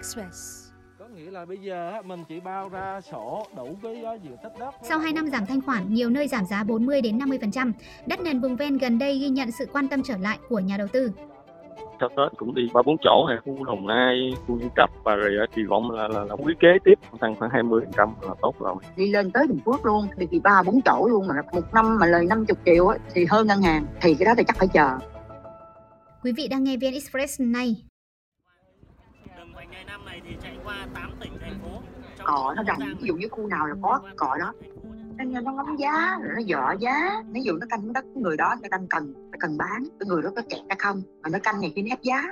Express. Có nghĩa là bây giờ á, mình chỉ bao ra sổ đủ cái diện tích đất. Sau 2 năm giảm thanh khoản, nhiều nơi giảm giá 40 đến 50%. Đất nền vùng ven gần đây ghi nhận sự quan tâm trở lại của nhà đầu tư. sau Tết cũng đi ba bốn chỗ hay khu Đồng Nai, khu Nhân Trạch và rồi kỳ vọng là là, là quý kế tiếp tăng khoảng 20 trăm là tốt rồi. đi lên tới Bình Phước luôn thì ba bốn chỗ luôn mà một năm mà lời 50 triệu á, thì hơn ngân hàng thì cái đó thì chắc phải chờ Quý vị đang nghe VN Express này. Đai 5 này thì chạy qua 8 tỉnh thành phố. Trong cọ nó rộng ví dụ như khu nào là có cọ đó nó nó ngắm giá rồi nó dọ giá ví dụ nó canh đất của người đó nó đang cần cần bán cái người đó có kẹt hay không mà nó canh này khi nó ép giá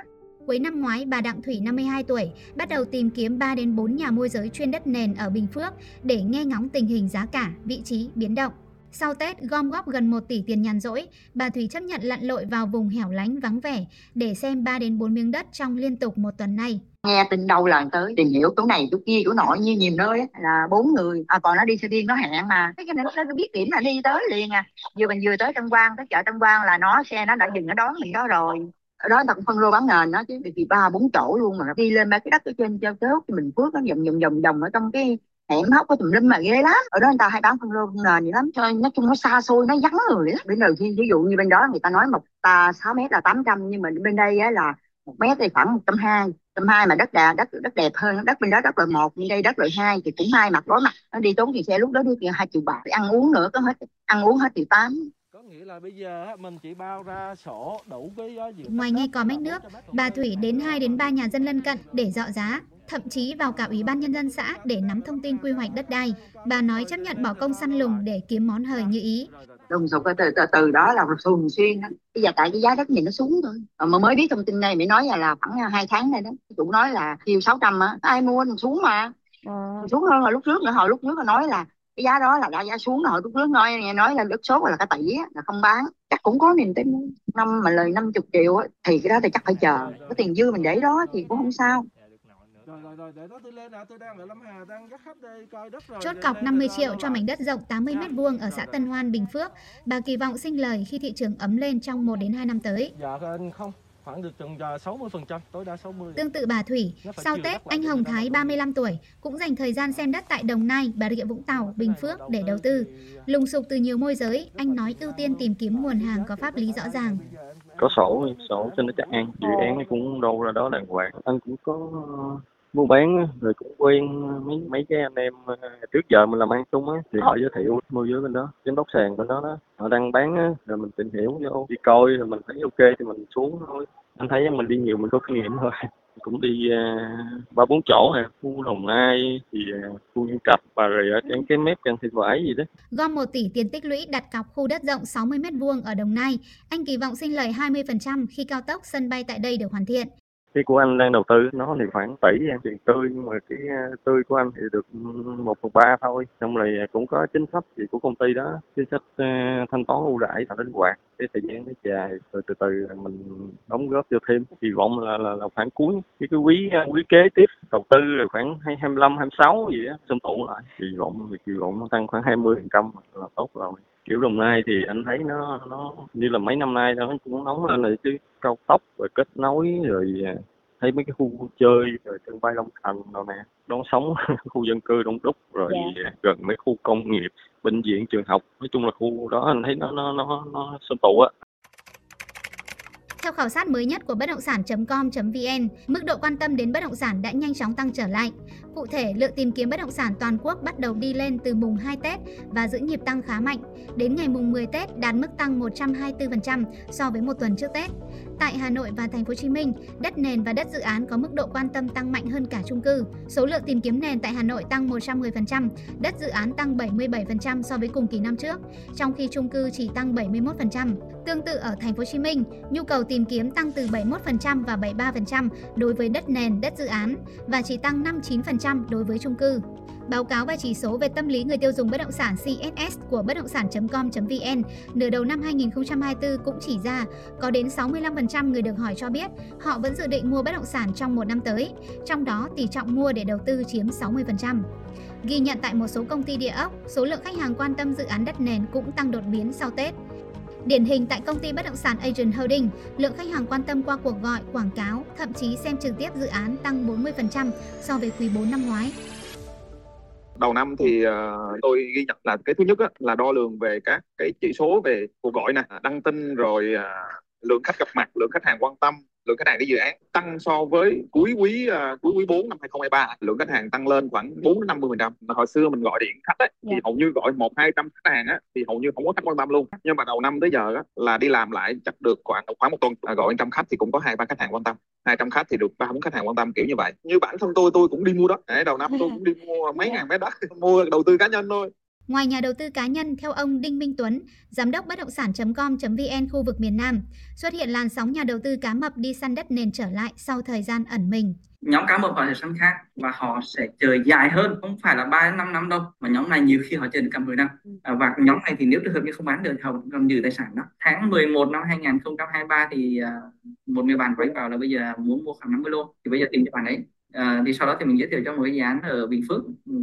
Cuối năm ngoái, bà Đặng Thủy 52 tuổi bắt đầu tìm kiếm 3 đến 4 nhà môi giới chuyên đất nền ở Bình Phước để nghe ngóng tình hình giá cả, vị trí, biến động. Sau Tết, gom góp gần 1 tỷ tiền nhàn rỗi, bà Thủy chấp nhận lặn lội vào vùng hẻo lánh vắng vẻ để xem 3 đến 4 miếng đất trong liên tục một tuần này nghe tin đâu là tới, tìm hiểu chỗ này, chỗ kia, chỗ nọ, như nhiều nơi là bốn người à còn nó đi xe điên, nó hẹn mà. Cái này nó nó biết điểm là đi tới liền à. Vừa mình vừa tới Tân Quang, tới chợ Tân Quang là nó, xe nó đã dừng, nó đón mình đó rồi. Đó là phân lô bán nền đó chứ vì ba, bốn chỗ luôn mà. Đi lên ba cái đất ở trên, treo chốt thì mình phước nó vòng vòng vòng vòng ở trong cái hẻm hóc có tùm lum mà ghê lắm. Ở đó người ta hay bán phân lô phân nền gì lắm. Cho nói chung nó xa xôi, nó vắng người lắm. Bên đầu khi ví dụ như bên đó người ta nói một ta sáu mét là 800 nhưng mà bên đây á là một mét thì khoảng một trăm hai trăm hai mà đất đà đất đất đẹp hơn đất bên đó đất loại một bên đây đất loại hai thì cũng hai mặt đối mặt nó đi tốn tiền xe lúc đó đi tiền hai triệu bạc ăn uống nữa có hết ăn uống hết triệu tám Có nghĩa là bây giờ mình chỉ bao ra sổ đủ cái tích Ngoài nghe có mách nước, bà Thủy đến 2 đến 3 nhà dân lân cận để dọ giá, thậm chí vào cả Ủy ban Nhân dân xã để nắm thông tin quy hoạch đất đai. Bà nói chấp nhận bỏ công săn lùng để kiếm món hời như ý. Đồng sụp từ, từ từ đó là thường xuyên đó. bây giờ tại cái giá đất nhìn nó xuống thôi. Ờ, mà mới biết thông tin này mới nói là, là khoảng hai tháng này đó. Chủ nói là kêu 600 á. Ai mua thì xuống mà. Xuống hơn hồi lúc trước nữa. Hồi lúc trước nó nói là cái giá đó là đã giá xuống rồi. Lúc trước nói nghe nói là đất số là cái tỷ á, là không bán. Chắc cũng có niềm tin năm mà lời 50 triệu á, thì cái đó thì chắc phải chờ. Cái tiền dư mình để đó thì cũng không sao Rồi rồi rồi để đó tôi lên à tôi đang ở Lâm Hà đang gắt khắp đây coi đất rồi. Chốt Để- cọc để 50 tôi triệu cho mảnh đất rộng 80 m2 ở xã Tân Hoan, Bình Phước. Bà kỳ vọng sinh lời khi thị trường ấm lên trong 1 đến 2 năm tới. Dạ anh không khoảng được chừng giờ 60% tối đa 60. Tương tự bà Thủy, sau Tết, anh Hồng Thái 35 tuổi cũng dành thời gian xem đất tại Đồng Nai, Bà Rịa Vũng Tàu, Bình Phước để đầu tư. Lùng sục từ nhiều môi giới, anh nói ưu tiên tìm kiếm nguồn hàng có pháp lý rõ ràng. Có sổ, sổ cho nó chắc ăn, dự án cũng đâu ra đó đàng hoàng. Anh cũng có mua bán rồi cũng quen mấy mấy cái anh em ờ, trước giờ mình làm ăn chung á thì họ giới thiệu mua dưới bên đó giám đốc sàn bên đó đó. Họ đang bán á rồi mình tìm hiểu vô đi coi rồi mình thấy ok thì mình xuống thôi. Anh thấy mình đi nhiều mình có kinh nghiệm thôi. Cũng đi ờ, ba bốn chỗ hay khu đồng nai thì ờ, khu nhân trạch và rồi ở cái cái mép chân thị vải gì đó. Gom 1 tỷ tiền tích lũy đặt cọc khu đất rộng 60 m2 ở Đồng Nai, anh kỳ vọng sinh lời 20% khi cao tốc sân bay tại đây được hoàn thiện cái của anh đang đầu tư nó thì khoảng tỷ em tiền tươi nhưng mà cái ờ, tươi của anh thì được ừ, một phần ba thôi. Xong rồi ờ, cũng có chính sách gì của công ty đó chính sách ờ, thanh toán ưu đãi và linh hoạt cái thời gian nó dài rồi từ từ mình đóng góp cho thêm. Kỳ vọng là là, là khoảng cuối cái cái quý quý kế tiếp đầu tư là khoảng hai hai mươi lăm hai mươi sáu gì đó xung tụ lại. Kỳ vọng thì kỳ vọng nó tăng khoảng hai mươi phần trăm là tốt kiểu đồng nai thì anh thấy nó nó như là mấy năm nay nó cũng nóng lên rồi chứ. Cao tốc rồi kết nối rồi à, thấy mấy cái khu vui chơi rồi sân bay Long Thành rồi nè. Đón sống khu dân cư đông đúc rồi à, gần mấy khu công nghiệp bệnh viện trường học. Nói chung là khu đó anh thấy nó nó nó nó xâm tụ á theo khảo sát mới nhất của bất động sản.com.vn, mức độ quan tâm đến bất động sản đã nhanh chóng tăng trở lại. Cụ thể, lượng tìm kiếm bất động sản toàn quốc bắt đầu đi lên từ mùng 2 Tết và giữ nhịp tăng khá mạnh. Đến ngày mùng 10 Tết đạt mức tăng 124% so với một tuần trước Tết. Tại Hà Nội và Thành phố Hồ Chí Minh, đất nền và đất dự án có mức độ quan tâm tăng mạnh hơn cả chung cư. Số lượng tìm kiếm nền tại Hà Nội tăng 110%, đất dự án tăng 77% so với cùng kỳ năm trước, trong khi chung cư chỉ tăng 71%. Tương tự ở Thành phố Hồ Chí Minh, nhu cầu tìm kiếm tăng từ 71% và 73% đối với đất nền, đất dự án và chỉ tăng 59% đối với chung cư. Báo cáo và chỉ số về tâm lý người tiêu dùng bất động sản CSS của bất động sản.com.vn nửa đầu năm 2024 cũng chỉ ra có đến 65% người được hỏi cho biết họ vẫn dự định mua bất động sản trong một năm tới, trong đó tỷ trọng mua để đầu tư chiếm 60%. Ghi nhận tại một số công ty địa ốc, số lượng khách hàng quan tâm dự án đất nền cũng tăng đột biến sau Tết. Điển hình tại công ty bất động sản Asian Holding, lượng khách hàng quan tâm qua cuộc gọi, quảng cáo, thậm chí xem trực tiếp dự án tăng 40% so với quý 4 năm ngoái. đầu năm thì uh, tôi ghi nhận là cái thứ nhất á, là đo lường về các cái chỉ số về cuộc gọi nè đăng tin rồi uh, lượng khách gặp mặt lượng khách hàng quan tâm lượng khách hàng đi dự án tăng so với cuối quý uh, cuối quý 4 năm 2023 lượng khách hàng tăng lên khoảng 4 đến 50 phần trăm. Hồi xưa mình gọi điện khách ấy, thì hầu như gọi một hai trăm khách hàng á, thì hầu như không có khách quan tâm luôn. Nhưng mà đầu năm tới giờ á, là đi làm lại chắc được khoảng khoảng một tuần à, gọi trăm khách thì cũng có hai ba khách hàng quan tâm. 200 khách thì được ba bốn khách hàng quan tâm kiểu như vậy. Như bản thân tôi tôi cũng đi mua đất. Đấy, đầu năm tôi cũng đi mua mấy ngàn mét đất mua đầu tư cá nhân thôi Ngoài nhà đầu tư cá nhân, theo ông Đinh Minh Tuấn, giám đốc bất động sản.com.vn khu vực miền Nam, xuất hiện làn sóng nhà đầu tư cá mập đi săn đất nền trở lại sau thời gian ẩn mình. nhóm cá mập họ sẽ săn khác và họ sẽ chờ dài hơn không phải là 3 đến 5 năm đâu mà nhóm này nhiều khi họ chờ được cả 10 năm. À, và nhóm này thì nếu trường hợp như không bán được thì họ vẫn còn giữ tài sản đó. Tháng 11 năm 2023 thì à, một người bạn quay vào là bây giờ muốn mua khoảng 50 lô thì bây giờ tìm cho bạn ấy. À, thì sau đó thì mình giới thiệu cho một cái dự án ở Bình Phước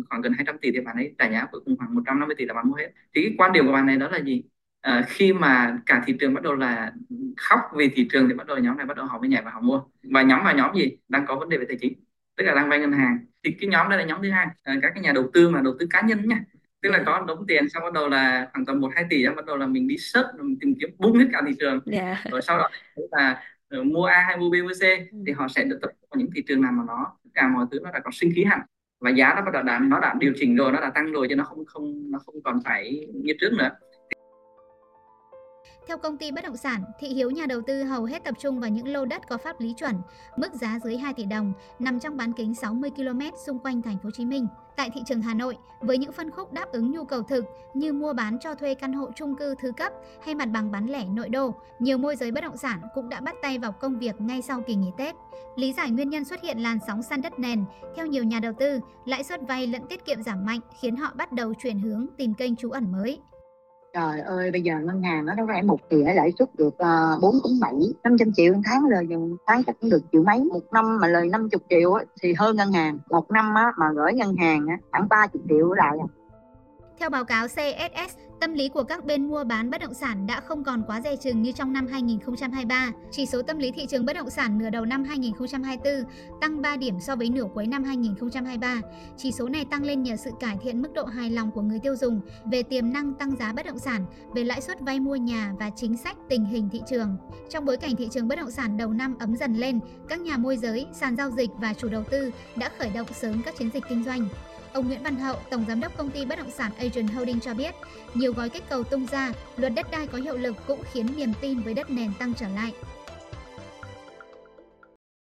khoảng gần 200 tỷ thì bạn ấy trả giá cuối cùng khoảng 150 tỷ là bạn mua hết. Thì cái quan điểm của bạn này đó là gì? À, khi mà cả thị trường bắt đầu là khóc vì thị trường thì bắt đầu nhóm này bắt đầu họ mới nhảy vào họ mua. Và nhóm vào nhóm gì? Đang có vấn đề về tài chính tức là đang vay ngân hàng. Thì cái nhóm đây là nhóm thứ hai. À, các cái nhà đầu tư mà đầu tư cá nhân nha. Tức là có đóng tiền xong bắt đầu là khoảng tầm một hai tỷ bắt đầu là mình đi search mình tìm kiếm bung hết cả thị trường. Dạ. rồi sau đó là mua A hay mua B mua C thì họ sẽ được tập vào những thị trường nào mà nó tất cả mọi thứ nó đã có sinh khí hẳn. Và giá nó bắt đầu đã nó đã điều chỉnh rồi nó đã tăng rồi chứ nó không không nó không còn phải như trước nữa theo công ty bất động sản, thị hiếu nhà đầu tư hầu hết tập trung vào những lô đất có pháp lý chuẩn, mức giá dưới 2 tỷ đồng, nằm trong bán kính 60 km xung quanh thành phố Hồ Chí Minh. Tại thị trường Hà Nội, với những phân khúc đáp ứng nhu cầu thực như mua bán cho thuê căn hộ chung cư thứ cấp hay mặt bằng bán lẻ nội đô, nhiều môi giới bất động sản cũng đã bắt tay vào công việc ngay sau kỳ nghỉ Tết. Lý giải nguyên nhân xuất hiện làn sóng săn đất nền, theo nhiều nhà đầu tư, lãi suất vay lẫn tiết kiệm giảm mạnh khiến họ bắt đầu chuyển hướng tìm kênh trú ẩn mới. Trời ơi, bây giờ ngân hàng nó đâu phải một thì lãi suất được uh, 4 đến 7, 500 triệu một tháng lời dùng tháng chắc cũng được triệu mấy. Một năm mà lời 50 triệu thì hơn ngân hàng. Một năm á, mà gửi ngân hàng á, khoảng 30 triệu lại. Theo báo cáo CSS, tâm lý của các bên mua bán bất động sản đã không còn quá dè chừng như trong năm 2023. Chỉ số tâm lý thị trường bất động sản nửa đầu năm 2024 tăng 3 điểm so với nửa cuối năm 2023. Chỉ số này tăng lên nhờ sự cải thiện mức độ hài lòng của người tiêu dùng về tiềm năng tăng giá bất động sản, về lãi suất vay mua nhà và chính sách tình hình thị trường. Trong bối cảnh thị trường bất động sản đầu năm ấm dần lên, các nhà môi giới, sàn giao dịch và chủ đầu tư đã khởi động sớm các chiến dịch kinh doanh. Ông Nguyễn Văn Hậu, Tổng Giám đốc Công ty Bất động sản Asian Holding cho biết, nhiều gói kích cầu tung ra, luật đất đai có hiệu lực cũng khiến niềm tin với đất nền tăng trở lại.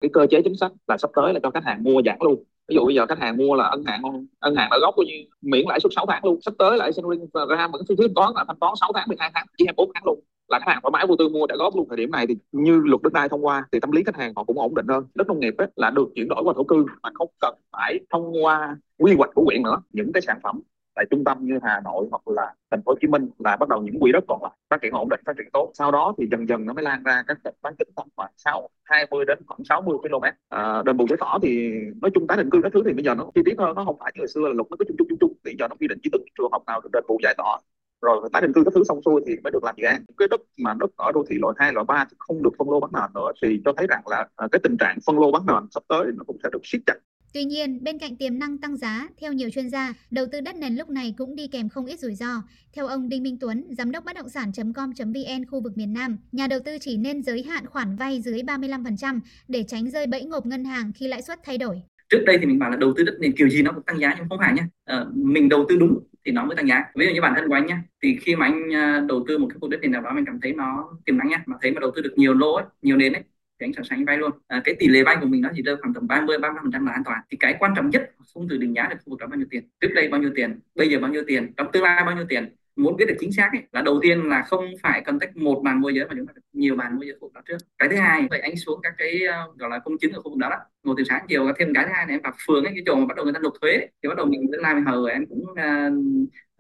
cái cơ chế chính sách là sắp tới là cho khách hàng mua giảm luôn. Ví dụ bây giờ khách hàng mua là ân hạn ân hạn ở gốc bao nhiêu miễn lãi suất 6 tháng luôn. Sắp tới lại Senring ra vẫn thứ phương toán là thanh toán 6 tháng 12 tháng chỉ 24 tháng luôn là khách hàng thoải mái vô tư mua trả góp luôn thời điểm này thì như luật đất đai thông qua thì tâm lý khách hàng họ cũng ổn định hơn. Đất nông nghiệp ấy, là được chuyển đổi qua thổ cư mà không cần phải thông qua quy hoạch của huyện nữa. Những cái sản phẩm tại trung tâm như Hà Nội hoặc là thành phố Hồ Chí Minh là bắt đầu những quỹ đất còn lại phát triển ổn định phát triển tốt. Sau đó thì dần dần nó mới lan ra các tỉnh bán kính tầm khoảng sau 20 đến khoảng 60 km. À, đền bù giải tỏ thì nói chung tái định cư các thứ thì bây giờ nó chi tiết hơn nó không phải như hồi xưa là luật nó cứ chung chung chung chung. Thì giờ nó quy định chỉ từng trường hợp nào được đền bù giải tỏa rồi tái định cư các thứ xong xuôi thì mới được làm dự án cái đất mà đất ở đô thị loại 2, loại 3 thì không được phân lô bán nền nữa thì cho thấy rằng là à, cái tình trạng phân lô bán nền sắp tới nó cũng sẽ được siết chặt Tuy nhiên, bên cạnh tiềm năng tăng giá, theo nhiều chuyên gia, đầu tư đất nền lúc này cũng đi kèm không ít rủi ro. Theo ông Đinh Minh Tuấn, giám đốc bất động sản.com.vn khu vực miền Nam, nhà đầu tư chỉ nên giới hạn khoản vay dưới 35% để tránh rơi bẫy ngộp ngân hàng khi lãi suất thay đổi. trước đây thì mình bảo là đầu tư đất nền kiểu gì nó cũng tăng giá nhưng không phải nhé ờ, mình đầu tư đúng thì nó mới tăng giá. Ví dụ như bản thân của anh nhá thì khi mà anh à, đầu tư một cái khu đất nền nào đó mình cảm thấy nó tiềm năng nhá mà thấy mà đầu tư được nhiều lô ấy, nhiều nền ấy thì anh sẵn sàng anh vay luôn. À, cái tỷ lệ vay của mình nó chỉ rơi khoảng tầm 30 35 phần trăm là an toàn. Thì cái quan trọng nhất không từ định giá được khu vực đó bao nhiêu tiền. Trước đây bao nhiêu tiền bây giờ bao nhiêu tiền trong tương lai bao nhiêu tiền muốn biết được chính xác ấy, là đầu tiên là không phải cần tách một bàn môi giới mà chúng ta nhiều bàn môi giới khu vực đó trước. Cái thứ hai vậy anh xuống các cái uh, gọi là công chứng ở khu vực đó, đó. Ngồi từ sáng chiều thêm cái thứ hai này em vào phường ấy cái chỗ mà bắt đầu người ta nộp thuế thì bắt đầu mình đến lai mình hờ em cũng uh,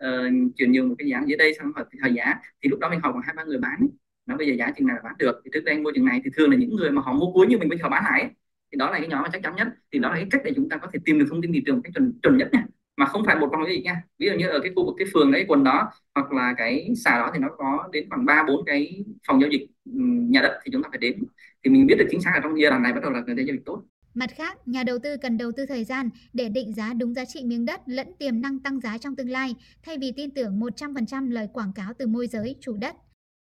uh, chuyển nhượng một cái giá dưới đây xong hỏi thời giá. Thì lúc đó mình hỏi khoảng hai ba người bán ấy. nó bây giờ giá chừng này là bán được? Thì trước đây anh mua chừng này thì thường là những người mà họ mua cuối như mình bây giờ họ bán lại ấy. thì đó là cái nhóm mà chắc chắn nhất. Thì đó là cái cách để chúng ta có thể tìm được thông tin thị trường một cách chuẩn chuẩn nhất nha mà không phải một phòng giao dịch nha. Ví dụ như ở cái khu vực cái phường đấy quần đó hoặc là cái xà đó thì nó có đến khoảng ba bốn cái phòng giao dịch nhà đất thì chúng ta phải đến. Thì mình biết được chính xác là trong giai đoạn này bắt đầu là người ta giao dịch tốt. Mặt khác, nhà đầu tư cần đầu tư thời gian để định giá đúng giá trị miếng đất lẫn tiềm năng tăng giá trong tương lai, thay vì tin tưởng 100% lời quảng cáo từ môi giới chủ đất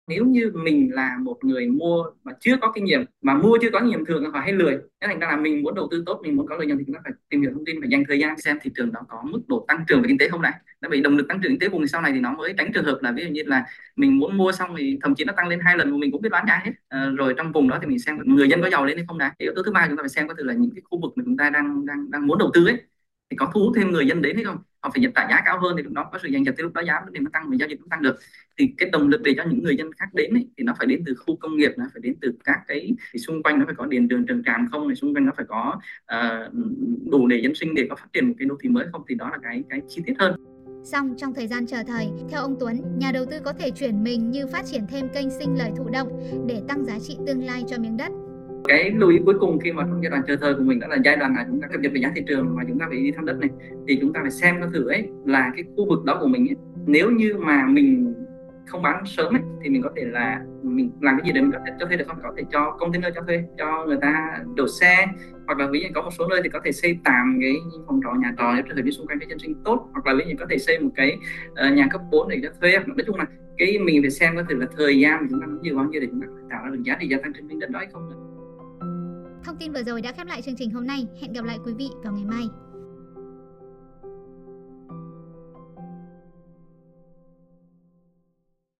nếu như mình là một người mua mà chưa có kinh nghiệm mà mua chưa có kinh nghiệm thường là hay lười nên thành ra là mình muốn đầu tư tốt mình muốn có lợi nhuận thì chúng ta phải tìm hiểu thông tin phải dành thời gian xem thị trường đó có mức độ tăng trưởng về kinh tế không này nó bị động lực tăng trưởng kinh tế vùng sau này thì nó mới tránh trường hợp là ví dụ như là mình muốn mua xong thì thậm chí nó tăng lên hai lần mà mình cũng biết đoán ra hết. À, rồi trong vùng đó thì mình xem người dân có giàu lên hay không đã. Yếu tố thứ ba chúng ta phải xem có thể là những cái khu vực mà chúng ta đang đang đang muốn đầu tư ấy thì có thu hút thêm người dân đến hay không? Họ phải nhập tại giá cao hơn thì lúc đó có sự giành giật thì lúc đó giá nó tăng và giao dịch cũng tăng được. Thì cái động lực để cho những người dân khác đến ấy, thì nó phải đến từ khu công nghiệp nó phải đến từ các cái thì xung quanh nó phải có điện đường trần tràm không này xung quanh nó phải có uh, đủ để dân sinh để có phát triển một cái đô thị mới không thì đó là cái cái chi tiết hơn. Xong trong thời gian chờ thời, theo ông Tuấn, nhà đầu tư có thể chuyển mình như phát triển thêm kênh sinh lời thụ động để tăng giá trị tương lai cho miếng đất cái lưu ý cuối cùng khi mà trong giai đoạn chờ thời của mình đó là giai đoạn là chúng ta cập nhật về giá thị trường và chúng ta phải đi thăm đất này thì chúng ta phải xem nó thử ấy là cái khu vực đó của mình ấy, nếu như mà mình không bán sớm ấy, thì mình có thể là mình làm cái gì để mình có thể cho thuê được không có thể cho container cho thuê cho người ta đổ xe hoặc là ví dụ có một số nơi thì có thể xây tạm cái phòng trọ nhà trọ nếu thời hợp xung quanh cái dân sinh tốt hoặc là ví dụ có thể xây một cái uh, nhà cấp 4 để cho thuê nói chung là cái mình phải xem có thể là thời gian chúng ta nắm giữ bao nhiêu để chúng ta tạo ra được giá trị gia tăng trên miếng đất đó hay không nữa. Thông tin vừa rồi đã khép lại chương trình hôm nay. Hẹn gặp lại quý vị vào ngày mai.